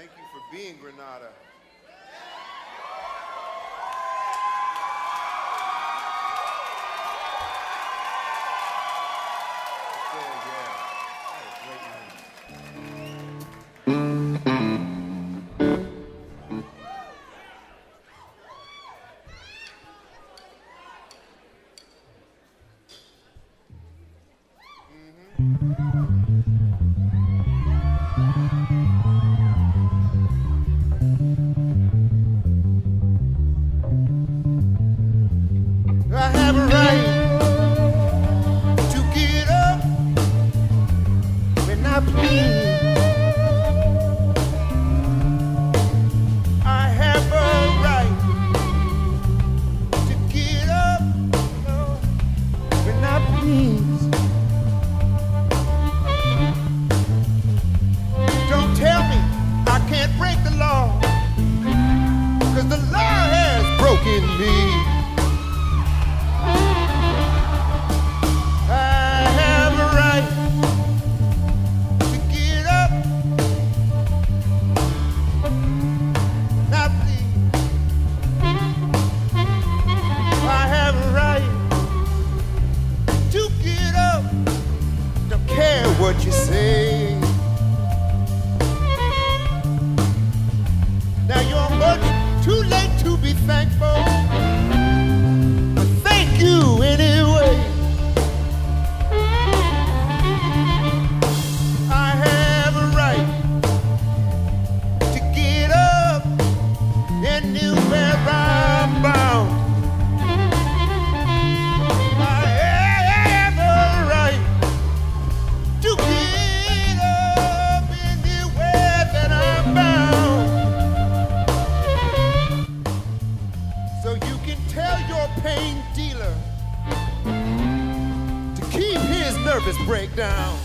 Thank you for being Granada. too late to be thankful. Breakdown.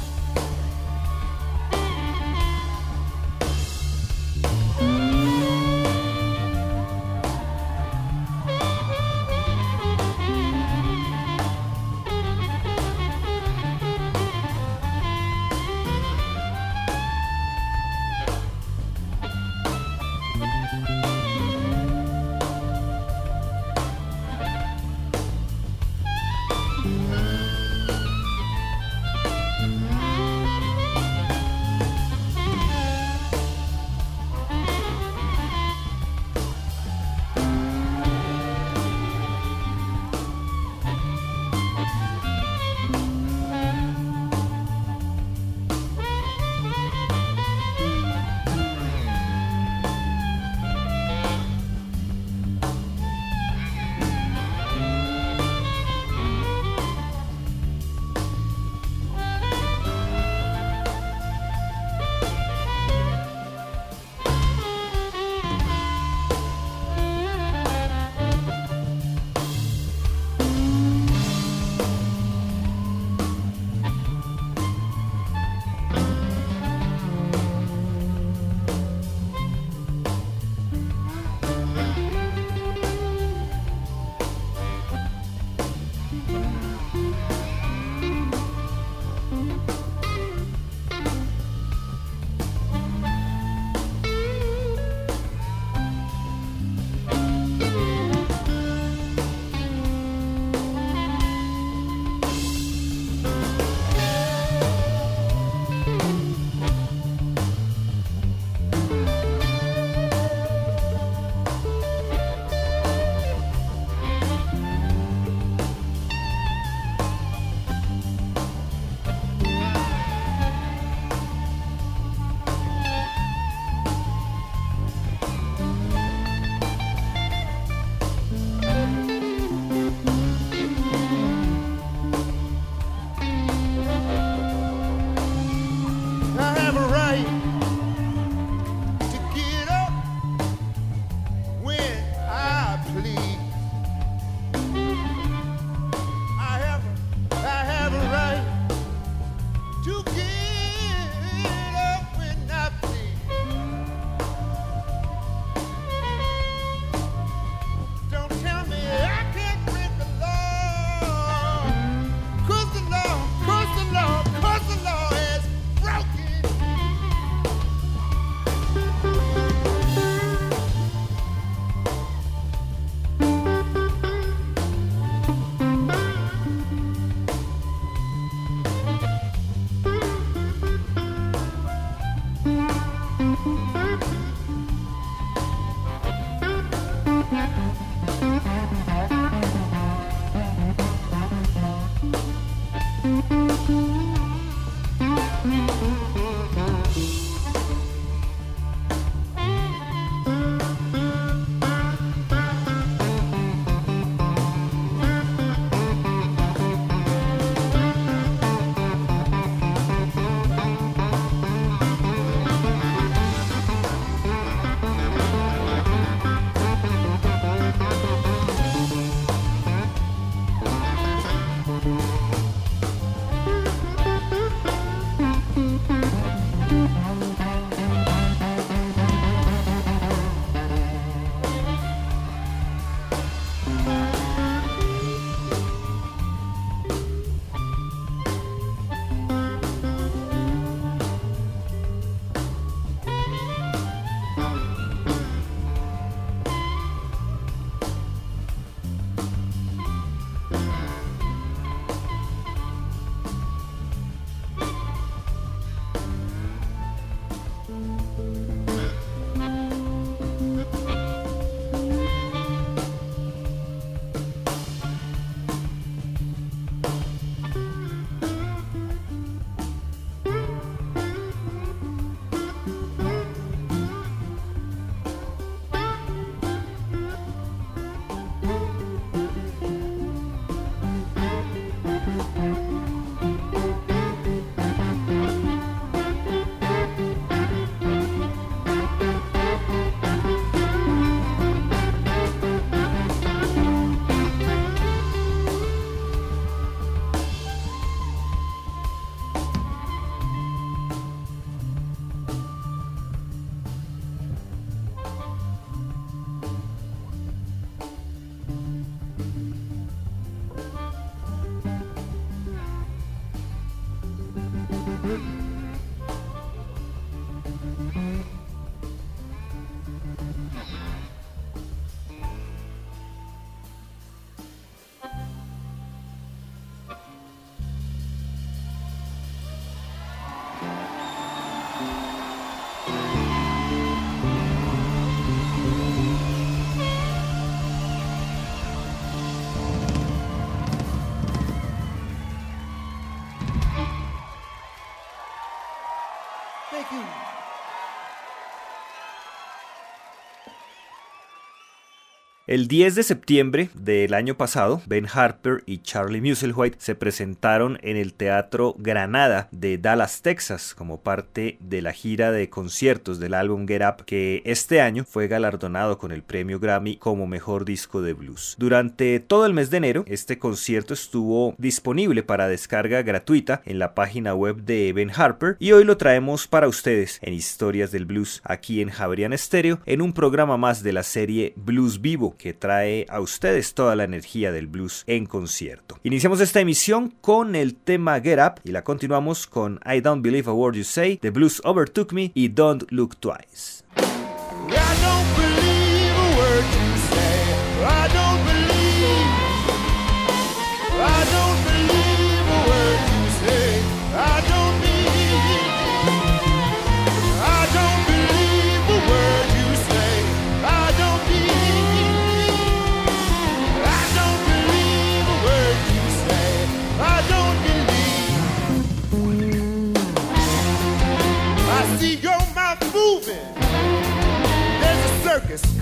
El 10 de septiembre del año pasado, Ben Harper y Charlie Musselwhite se presentaron en el Teatro Granada de Dallas, Texas, como parte de la gira de conciertos del álbum Get Up, que este año fue galardonado con el premio Grammy como mejor disco de blues. Durante todo el mes de enero, este concierto estuvo disponible para descarga gratuita en la página web de Ben Harper y hoy lo traemos para ustedes en Historias del Blues aquí en Javerian Estéreo en un programa más de la serie Blues Vivo que trae a ustedes toda la energía del blues en concierto. Iniciamos esta emisión con el tema Get Up y la continuamos con I Don't Believe a Word You Say, The Blues Overtook Me y Don't Look Twice.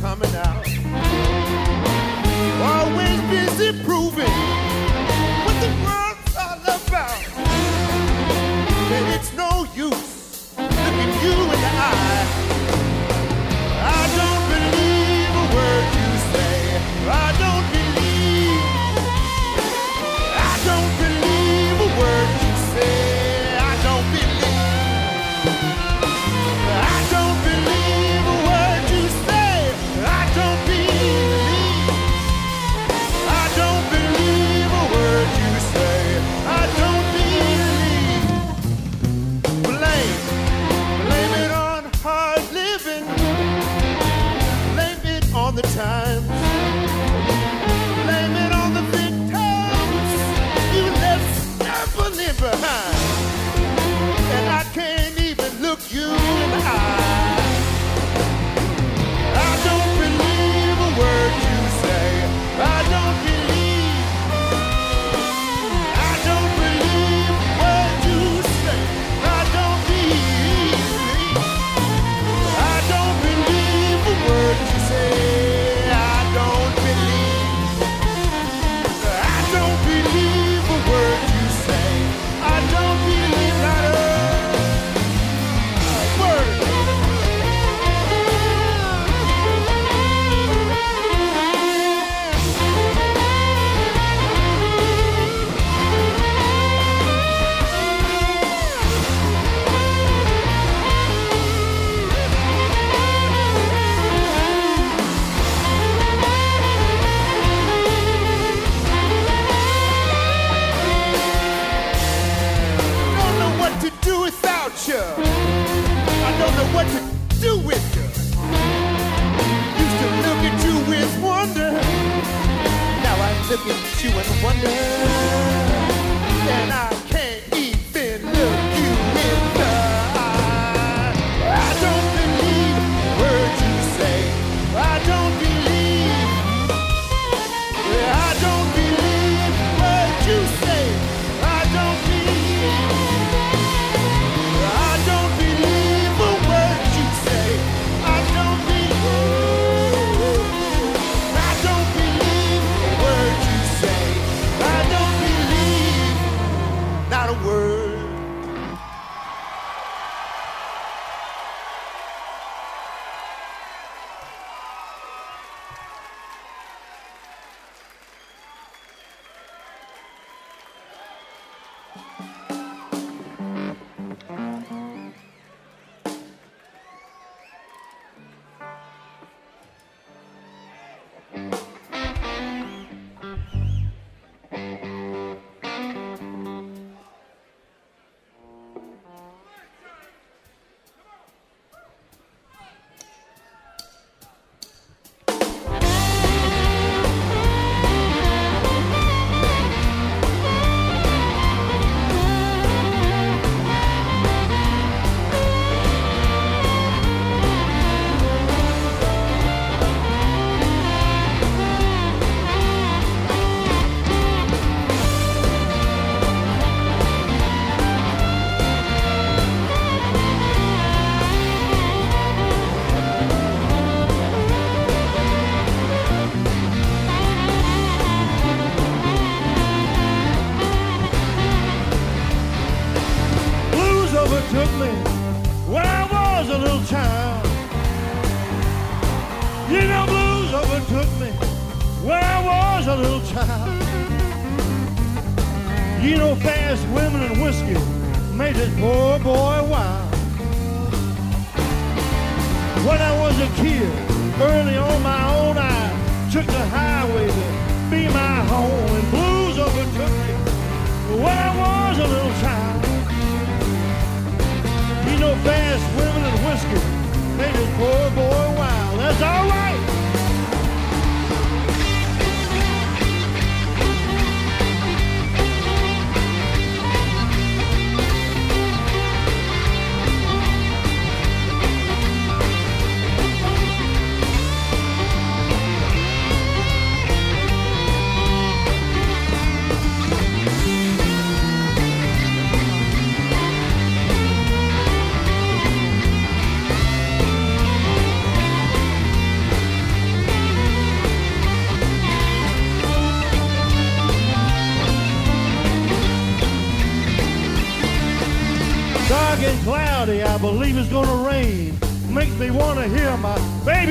Coming out. sipping, chewing wonder.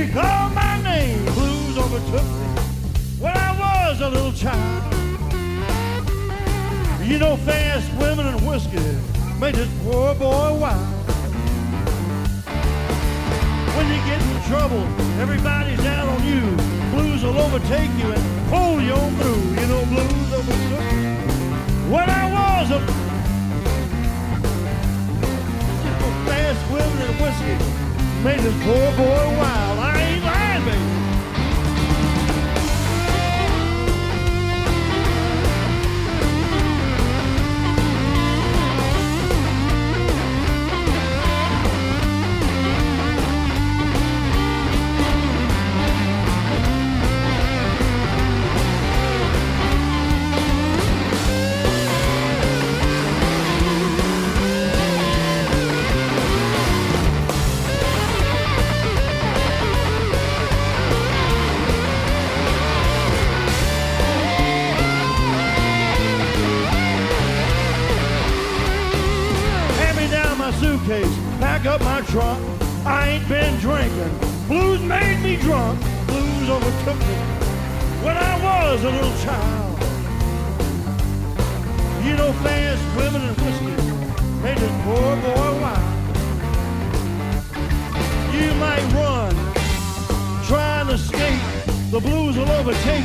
she called my name. Overtook me when I was a little child. You know, fast women and whiskey made this poor boy wild. When you get in trouble, everybody's out on you. Blues will overtake you and pull you on through. You know, blues overtook me when I was a fast women and whiskey made this poor boy wild. I ain't lying, baby.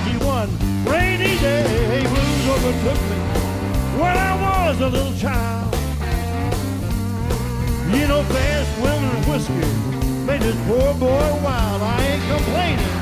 61 rainy day blues overtook me when I was a little child. You know, fast women and whiskey made this poor boy wild. I ain't complaining.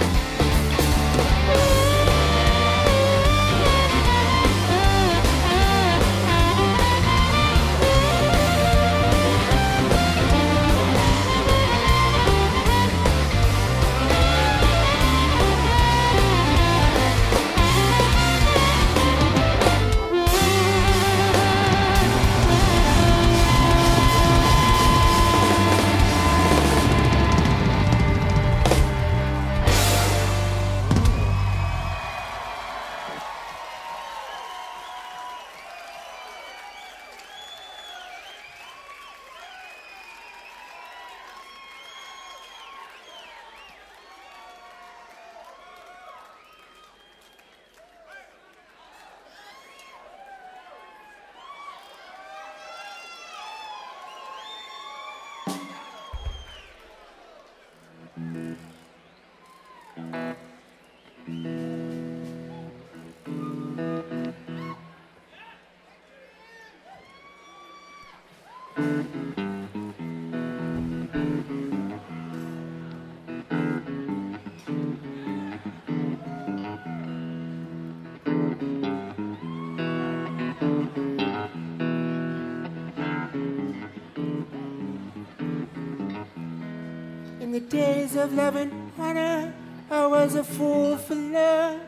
Days of love and honor, I was a fool for love.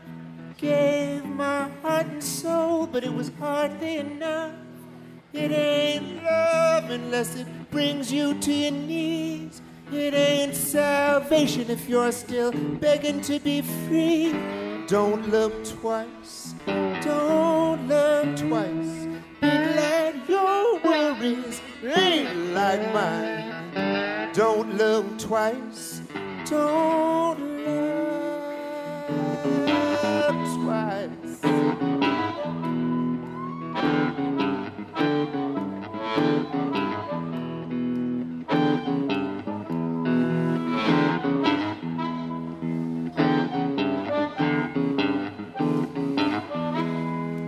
Gave my heart and soul, but it was hardly enough. It ain't love unless it brings you to your knees. It ain't salvation if you're still begging to be free. Don't look twice, don't look twice. Be glad your worries ain't like mine. Twice. Don't look twice.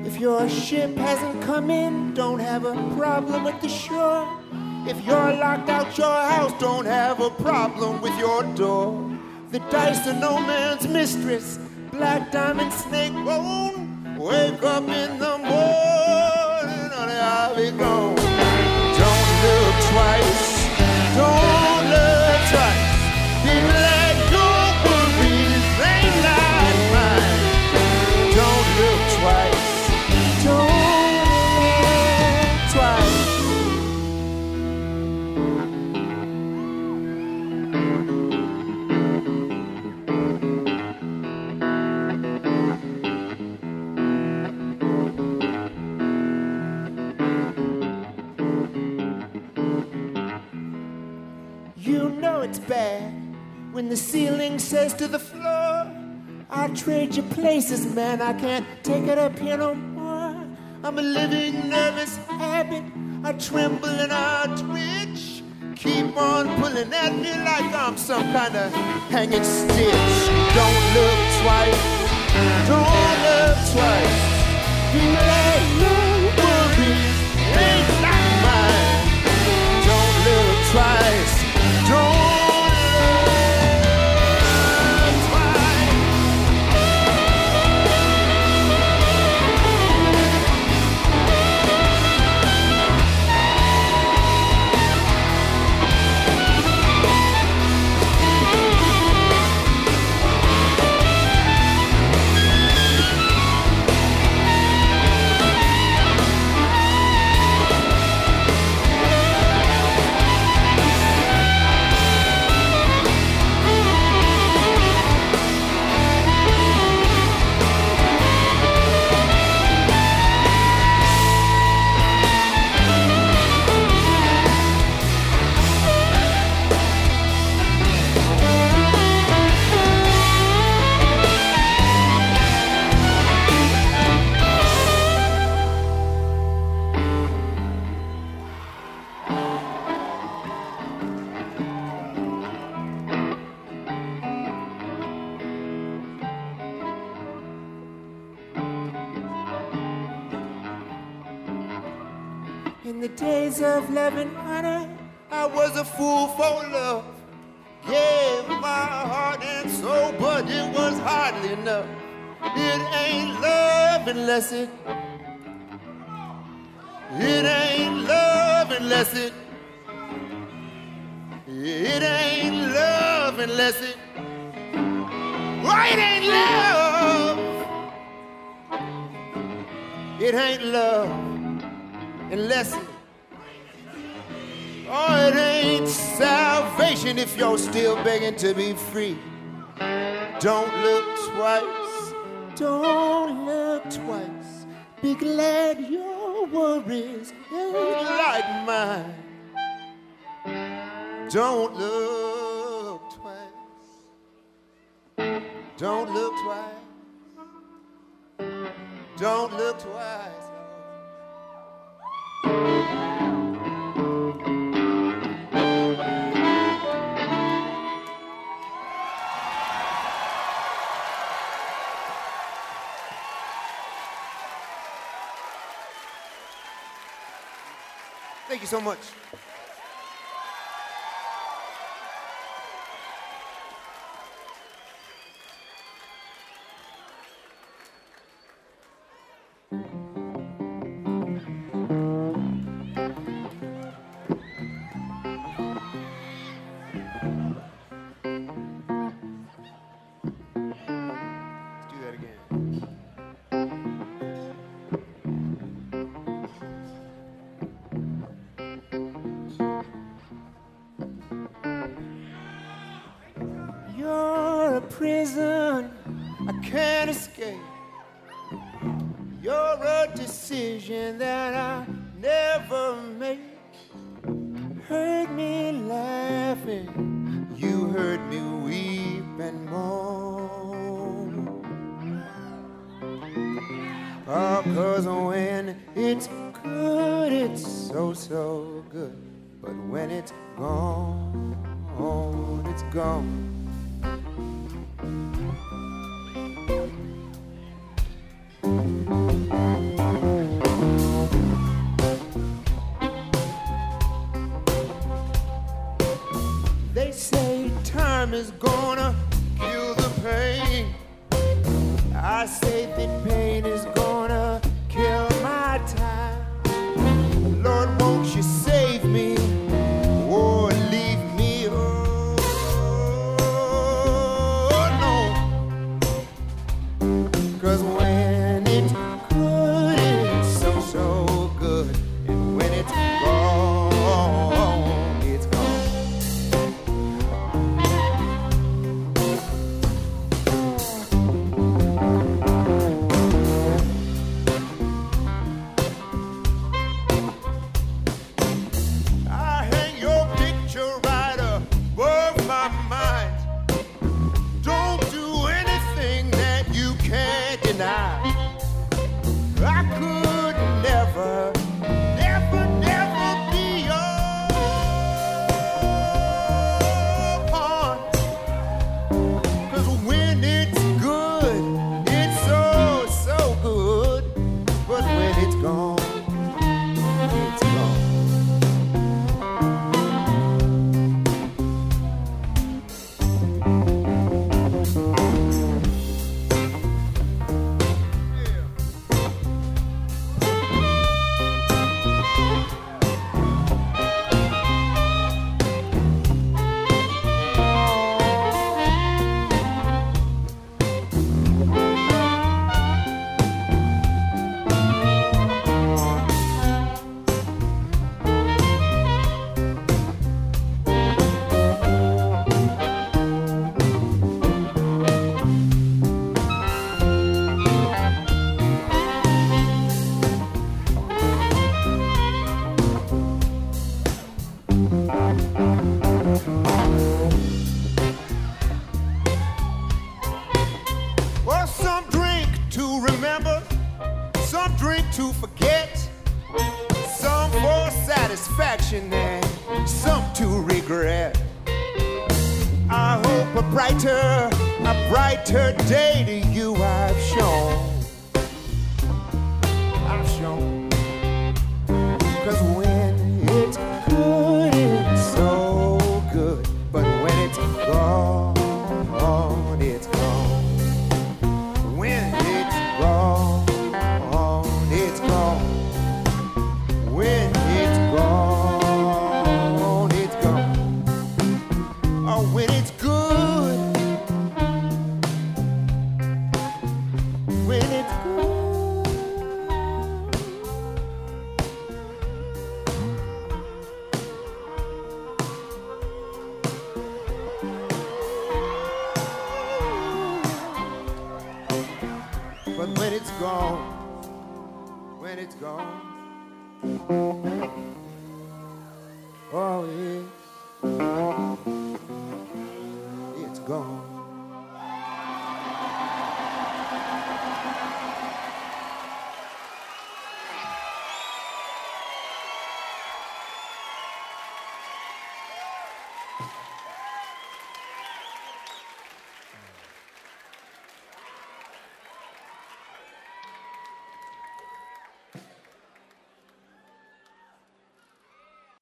If your ship hasn't come in, don't have a problem with the shore. If you're locked out your house, don't have a problem with your door. The dice are no man's mistress. Black diamond snake bone. Wake up in the morning, honey, I'll be gone. Don't look twice. Don't look twice. Be know it's bad when the ceiling says to the floor, I'll trade you places, man. I can't take it up here no more. I'm a living nervous habit. I tremble and I twitch. Keep on pulling at me like I'm some kind of hanging stitch. Don't look twice. Don't look twice. Let your In the days of love and honor, I was a fool for love. Gave my heart and soul, but it was hardly enough. It ain't love unless it. It ain't love unless it. It ain't love unless it. Oh, it ain't love. It ain't love unless it. It ain't salvation if you're still begging to be free. Don't look twice. Don't look twice. Be glad your worries ain't like mine. Don't look twice. Don't look twice. Don't look twice. So much. Decision that I never make. Heard me laughing, you heard me weep and moan. Oh, cause when it's good, it's so, so good. But when it's gone, it's gone. Forget, some for satisfaction and some to regret. I hope a brighter, a brighter day to you I've shown. I've shown. Cause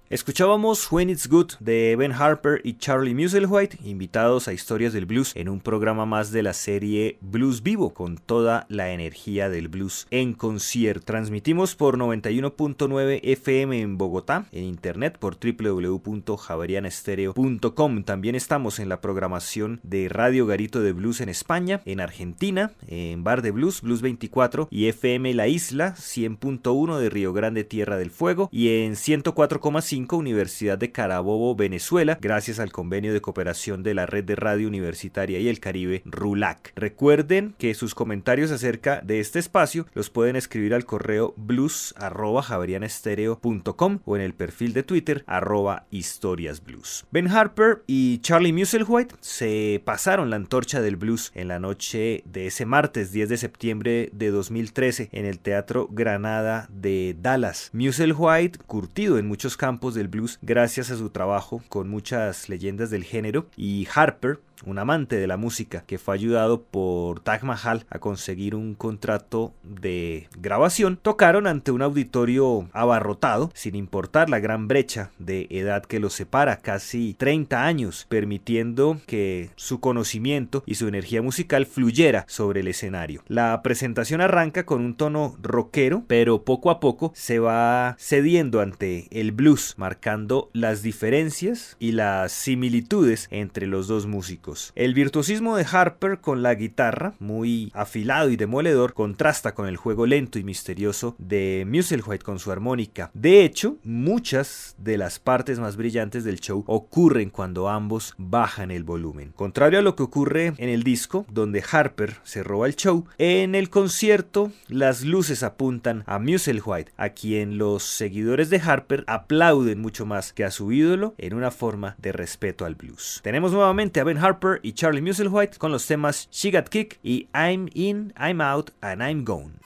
Escuchábamos When It's Good de Ben Harper y Charlie Musselwhite, invitados a Historias del Blues en un programa más de la serie Blues Vivo, con toda la energía del blues en concierto. Transmitimos por 91.9 FM en Bogotá, en internet por www.javerianestereo.com. También estamos en la programación de Radio Garito de Blues en España, en Argentina, en Bar de Blues, Blues 24 y FM La Isla 100.1 de Río Grande, Tierra del Fuego y en 104,5 Universidad de Carabobo, Venezuela, gracias al convenio de cooperación de la Red de Radio Universitaria y el Caribe, RULAC. Recuerden que sus comentarios acerca de este espacio los pueden escribir al correo blues.javerianestereo.com o en el perfil de Twitter arroba historiasblues. Ben Harper y Charlie Musselwhite se pasaron la antorcha del blues en la noche de ese martes 10 de septiembre de 2013 en el Teatro Granada de Dallas. Musselwhite, curtido en muchos campos del blues gracias a su trabajo con muchas leyendas del género y Harper un amante de la música que fue ayudado por Taj Mahal a conseguir un contrato de grabación, tocaron ante un auditorio abarrotado, sin importar la gran brecha de edad que los separa, casi 30 años, permitiendo que su conocimiento y su energía musical fluyera sobre el escenario. La presentación arranca con un tono rockero, pero poco a poco se va cediendo ante el blues, marcando las diferencias y las similitudes entre los dos músicos. El virtuosismo de Harper con la guitarra, muy afilado y demoledor, contrasta con el juego lento y misterioso de Musselwhite con su armónica. De hecho, muchas de las partes más brillantes del show ocurren cuando ambos bajan el volumen. Contrario a lo que ocurre en el disco, donde Harper se roba el show, en el concierto las luces apuntan a Musselwhite, a quien los seguidores de Harper aplauden mucho más que a su ídolo en una forma de respeto al blues. Tenemos nuevamente a Ben Harper y Charlie Musselwhite con los temas She Got Kick y I'm In, I'm Out and I'm Gone.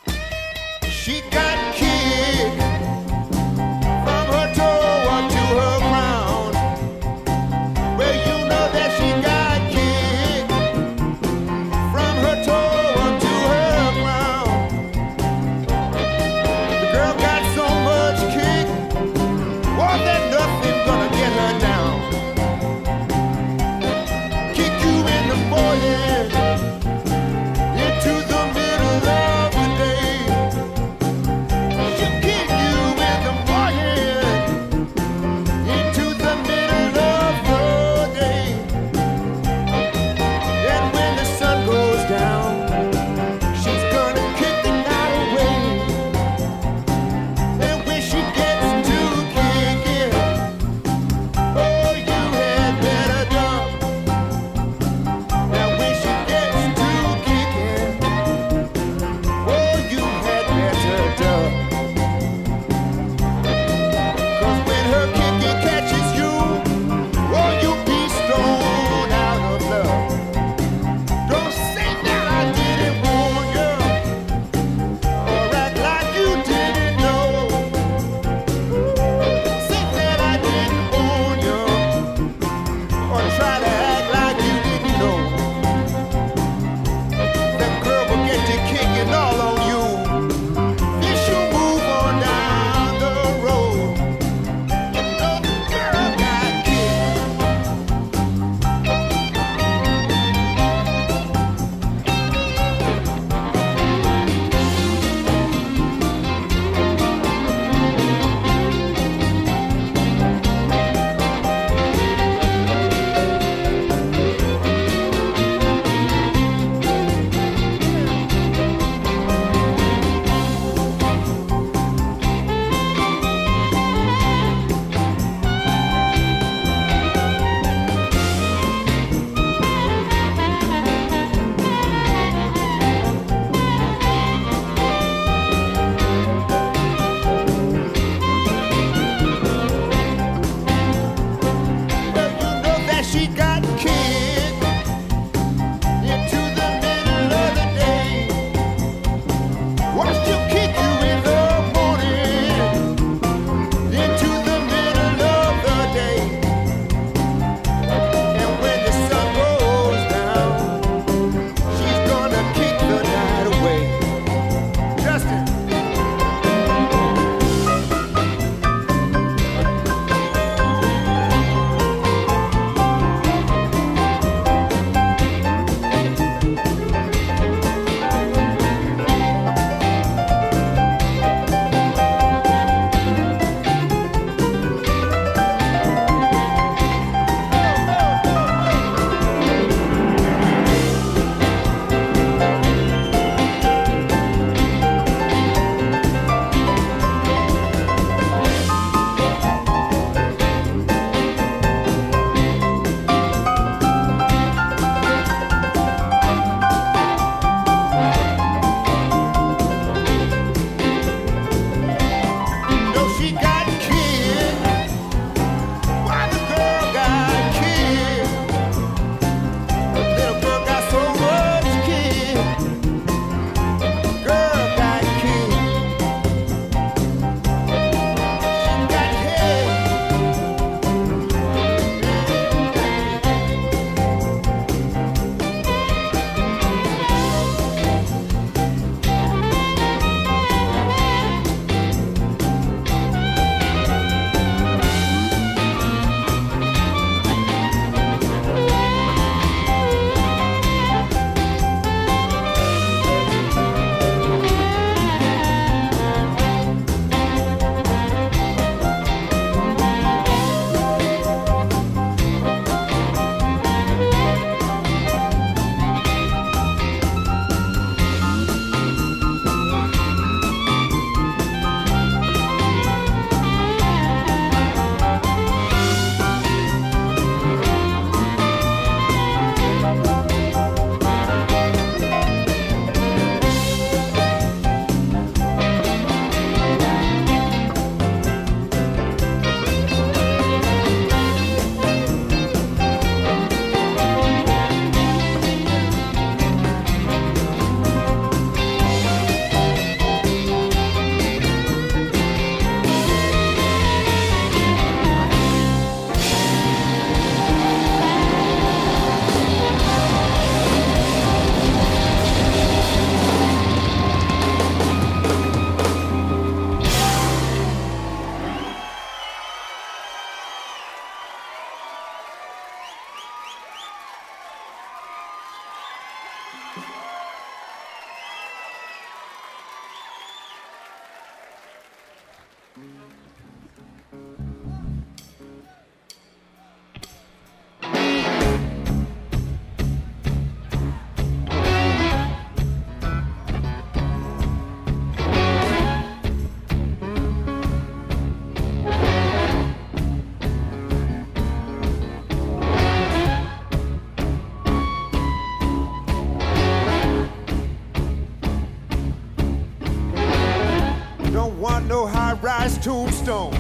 Gravestone.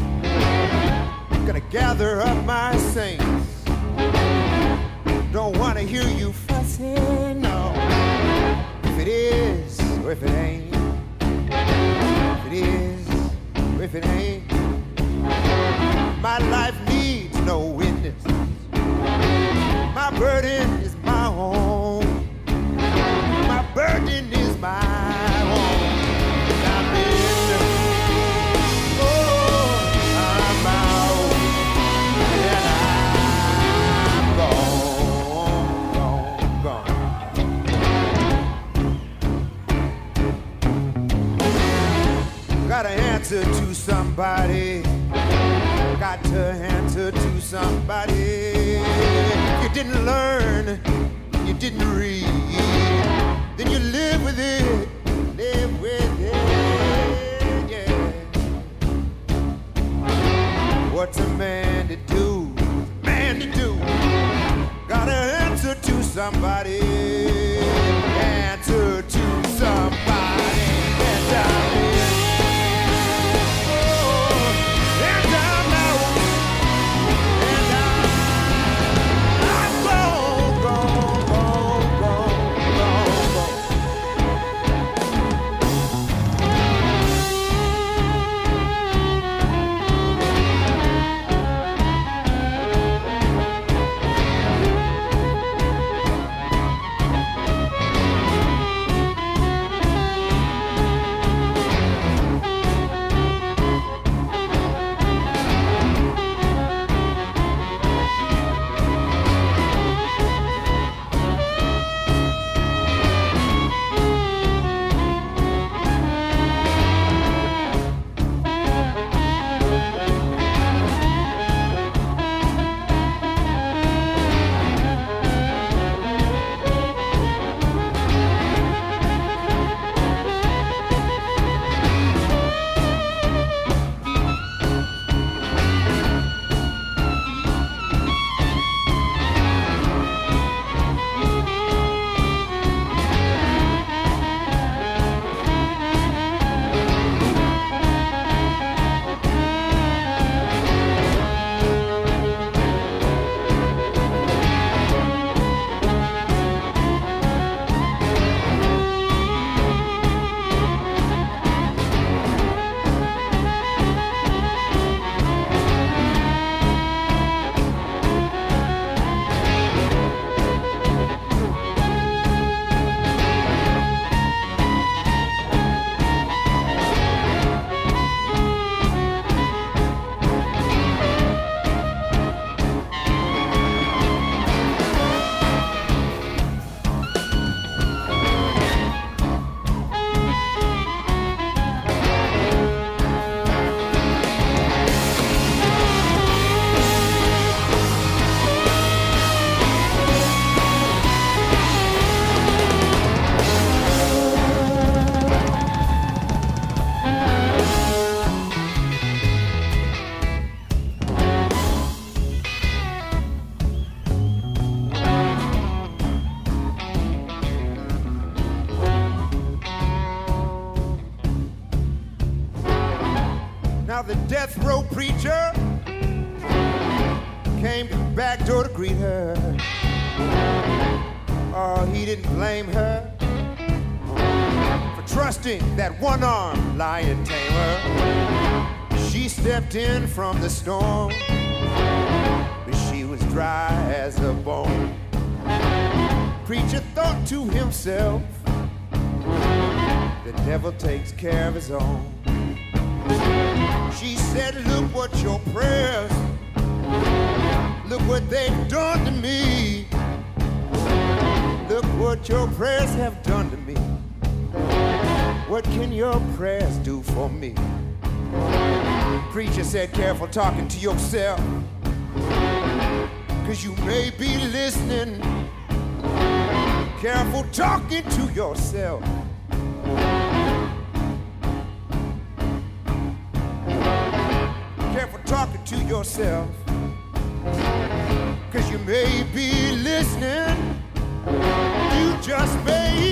Gonna gather up my saints. Don't wanna hear you fussing, no. If it is, or if it ain't. If it is, or if it ain't. My life needs no witness. My burden is my own. My burden is my answer to somebody. Got to answer to somebody. You didn't learn, you didn't read. Then you live with it, live with it, yeah. What's a man to do? Man to do. Gotta answer to somebody. Answer to somebody. And I'm own. She said, Look what your prayers, look what they've done to me. Look what your prayers have done to me. What can your prayers do for me? Preacher said, Careful talking to yourself, cause you may be listening. Careful talking to yourself. Be listening. You just may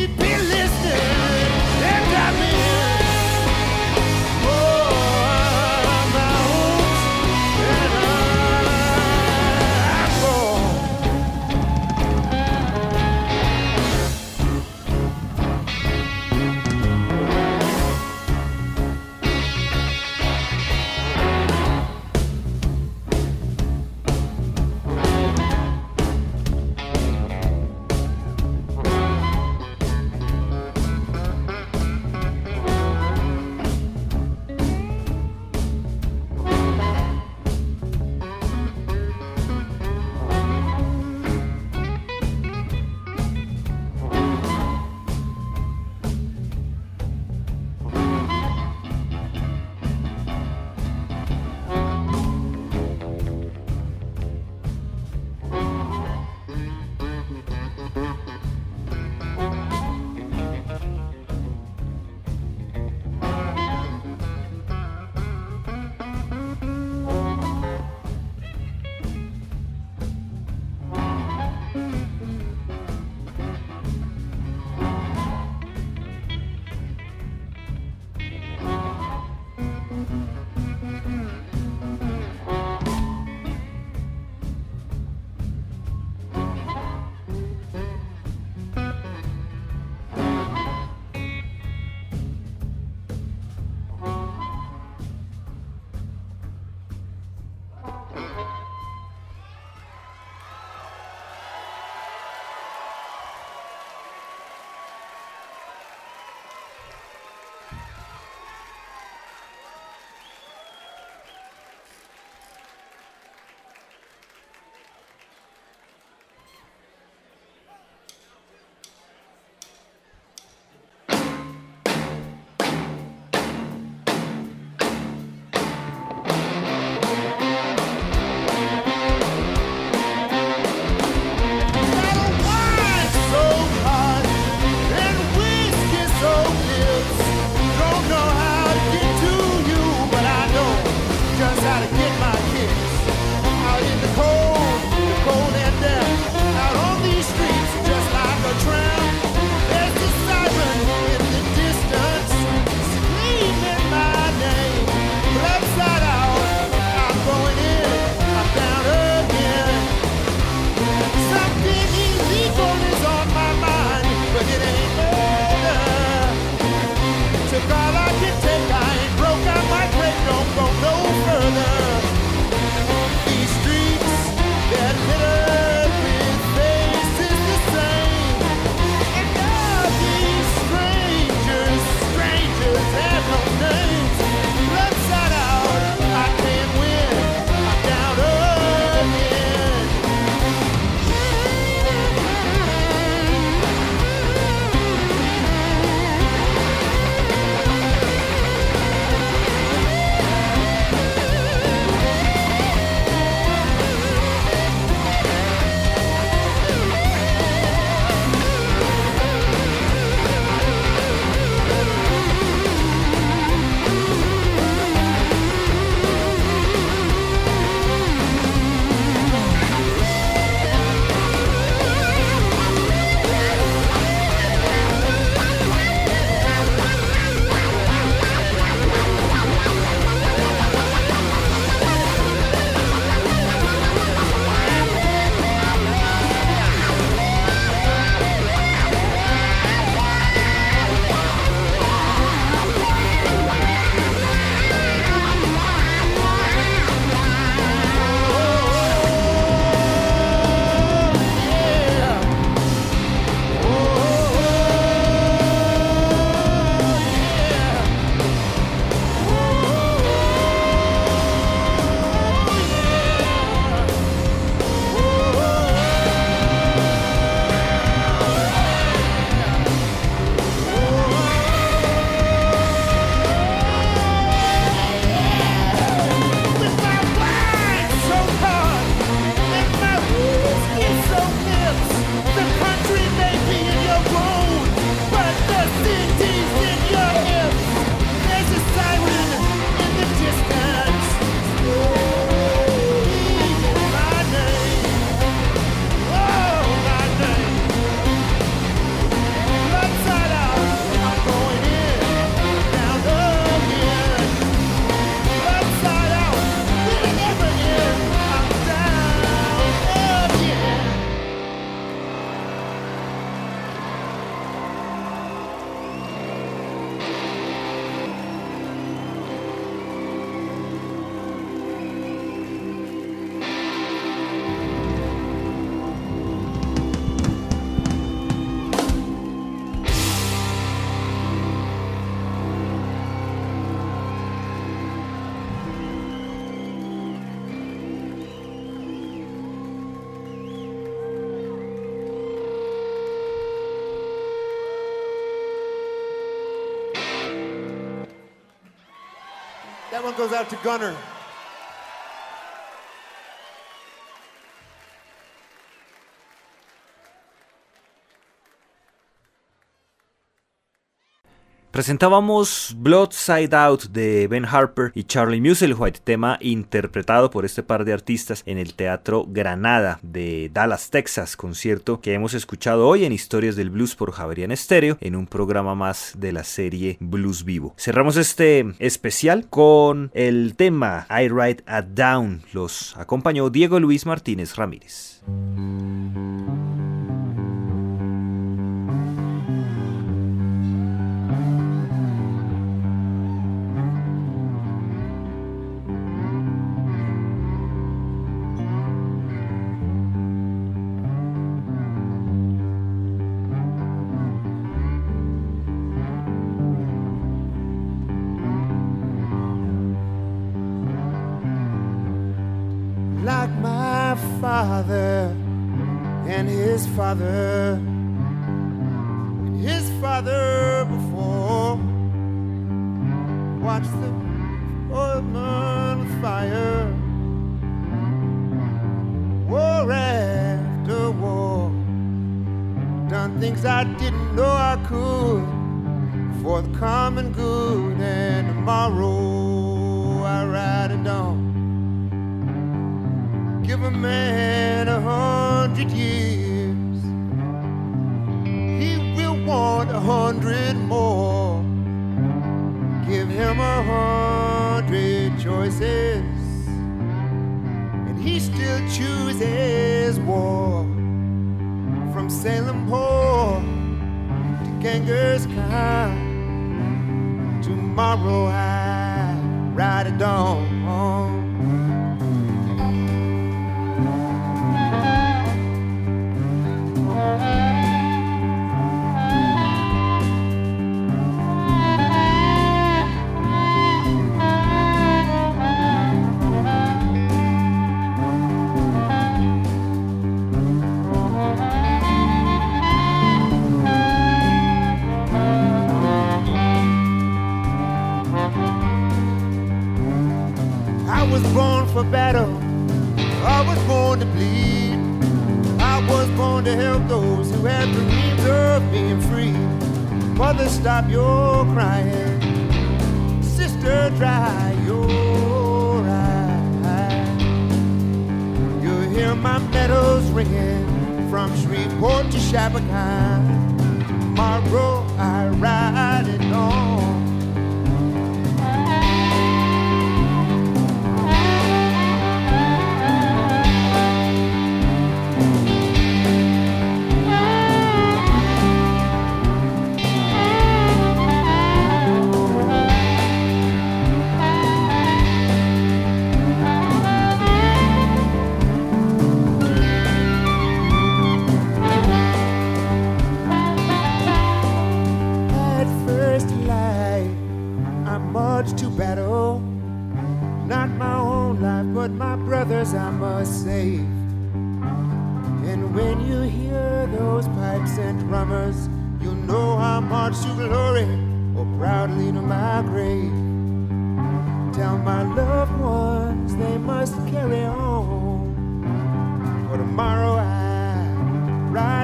one goes out to Gunner. Presentábamos Blood Side Out de Ben Harper y Charlie Musselwhite, tema interpretado por este par de artistas en el Teatro Granada de Dallas, Texas, concierto que hemos escuchado hoy en Historias del Blues por Javerian Estéreo en un programa más de la serie Blues Vivo. Cerramos este especial con el tema I Ride a Down. Los acompañó Diego Luis Martínez Ramírez.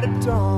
don't